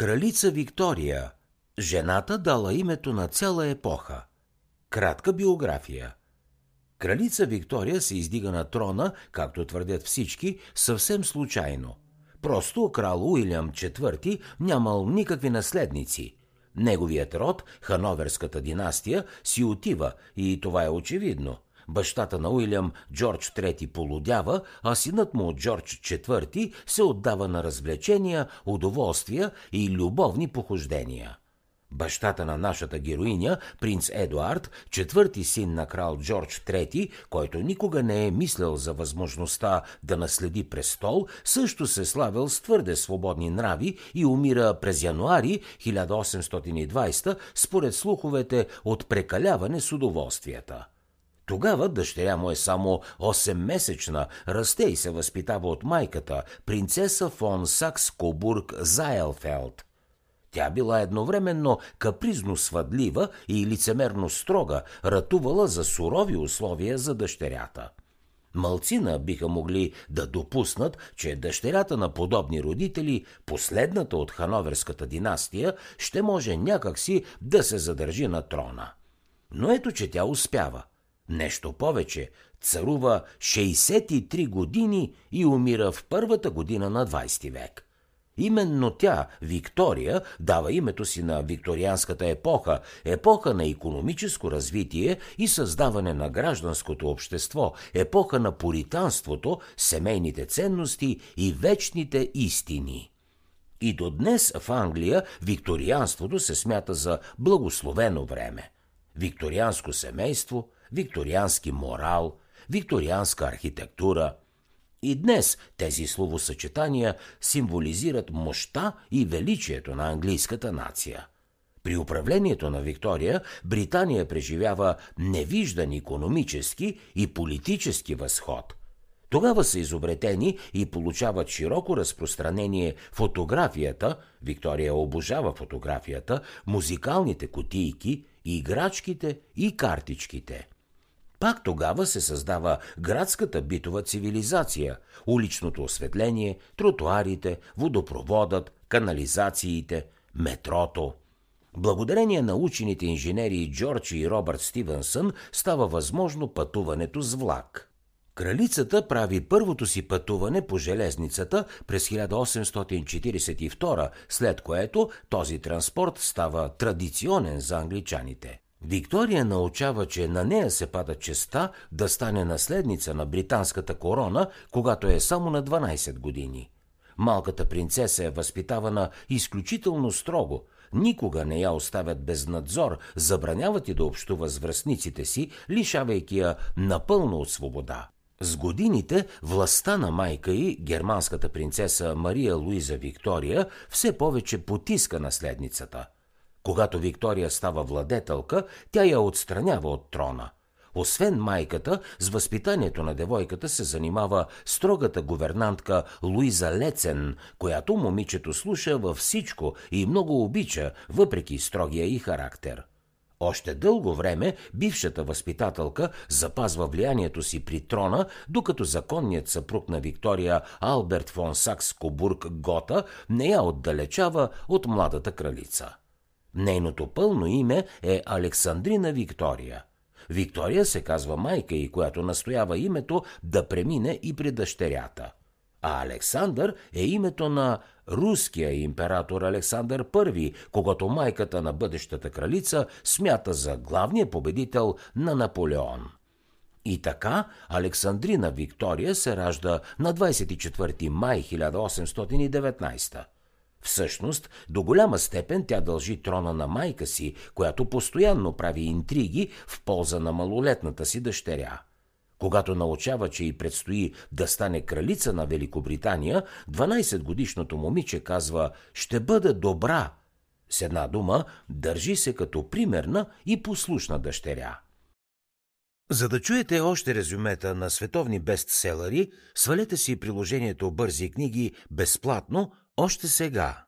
Кралица Виктория. Жената дала името на цяла епоха. Кратка биография. Кралица Виктория се издига на трона, както твърдят всички, съвсем случайно. Просто крал Уилям IV нямал никакви наследници. Неговият род, Хановерската династия, си отива и това е очевидно – Бащата на Уилям, Джордж III, полудява, а синът му, Джордж IV, се отдава на развлечения, удоволствия и любовни похождения. Бащата на нашата героиня, принц Едуард, четвърти син на крал Джордж III, който никога не е мислял за възможността да наследи престол, също се славил с твърде свободни нрави и умира през януари 1820 според слуховете от прекаляване с удоволствията. Тогава дъщеря му е само 8-месечна, расте и се възпитава от майката, принцеса фон Сакс Кобург Зайлфелд. Тя била едновременно капризно свъдлива и лицемерно строга, ратувала за сурови условия за дъщерята. Малцина биха могли да допуснат, че дъщерята на подобни родители, последната от Хановерската династия, ще може някакси да се задържи на трона. Но ето, че тя успява. Нещо повече, царува 63 години и умира в първата година на 20 век. Именно тя, Виктория, дава името си на викторианската епоха, епоха на економическо развитие и създаване на гражданското общество, епоха на пуританството, семейните ценности и вечните истини. И до днес в Англия викторианството се смята за благословено време. Викторианско семейство – викториански морал, викторианска архитектура. И днес тези словосъчетания символизират мощта и величието на английската нация. При управлението на Виктория Британия преживява невиждан економически и политически възход – тогава са изобретени и получават широко разпространение фотографията, Виктория обожава фотографията, музикалните кутийки, играчките и картичките. Пак тогава се създава градската битова цивилизация, уличното осветление, тротуарите, водопроводът, канализациите, метрото. Благодарение на учените инженери Джордж и Робърт Стивенсън става възможно пътуването с влак. Кралицата прави първото си пътуване по железницата през 1842, след което този транспорт става традиционен за англичаните. Виктория научава, че на нея се пада честа да стане наследница на британската корона, когато е само на 12 години. Малката принцеса е възпитавана изключително строго. Никога не я оставят без надзор, забраняват и да общува с връзниците си, лишавайки я напълно от свобода. С годините властта на майка й, германската принцеса Мария Луиза Виктория, все повече потиска наследницата – когато Виктория става владетелка, тя я отстранява от трона. Освен майката, с възпитанието на девойката се занимава строгата гувернантка Луиза Лецен, която момичето слуша във всичко и много обича, въпреки строгия и характер. Още дълго време бившата възпитателка запазва влиянието си при трона, докато законният съпруг на Виктория Алберт фон Сакс Кобург Гота не я отдалечава от младата кралица. Нейното пълно име е Александрина Виктория. Виктория се казва майка и която настоява името да премине и при дъщерята. А Александър е името на руския император Александър I, когато майката на бъдещата кралица смята за главния победител на Наполеон. И така Александрина Виктория се ражда на 24 май 1819 Всъщност, до голяма степен тя дължи трона на майка си, която постоянно прави интриги в полза на малолетната си дъщеря. Когато научава, че й предстои да стане кралица на Великобритания, 12-годишното момиче казва «Ще бъда добра». С една дума, държи се като примерна и послушна дъщеря. За да чуете още резюмета на световни бестселери, свалете си приложението Бързи книги безплатно още сега.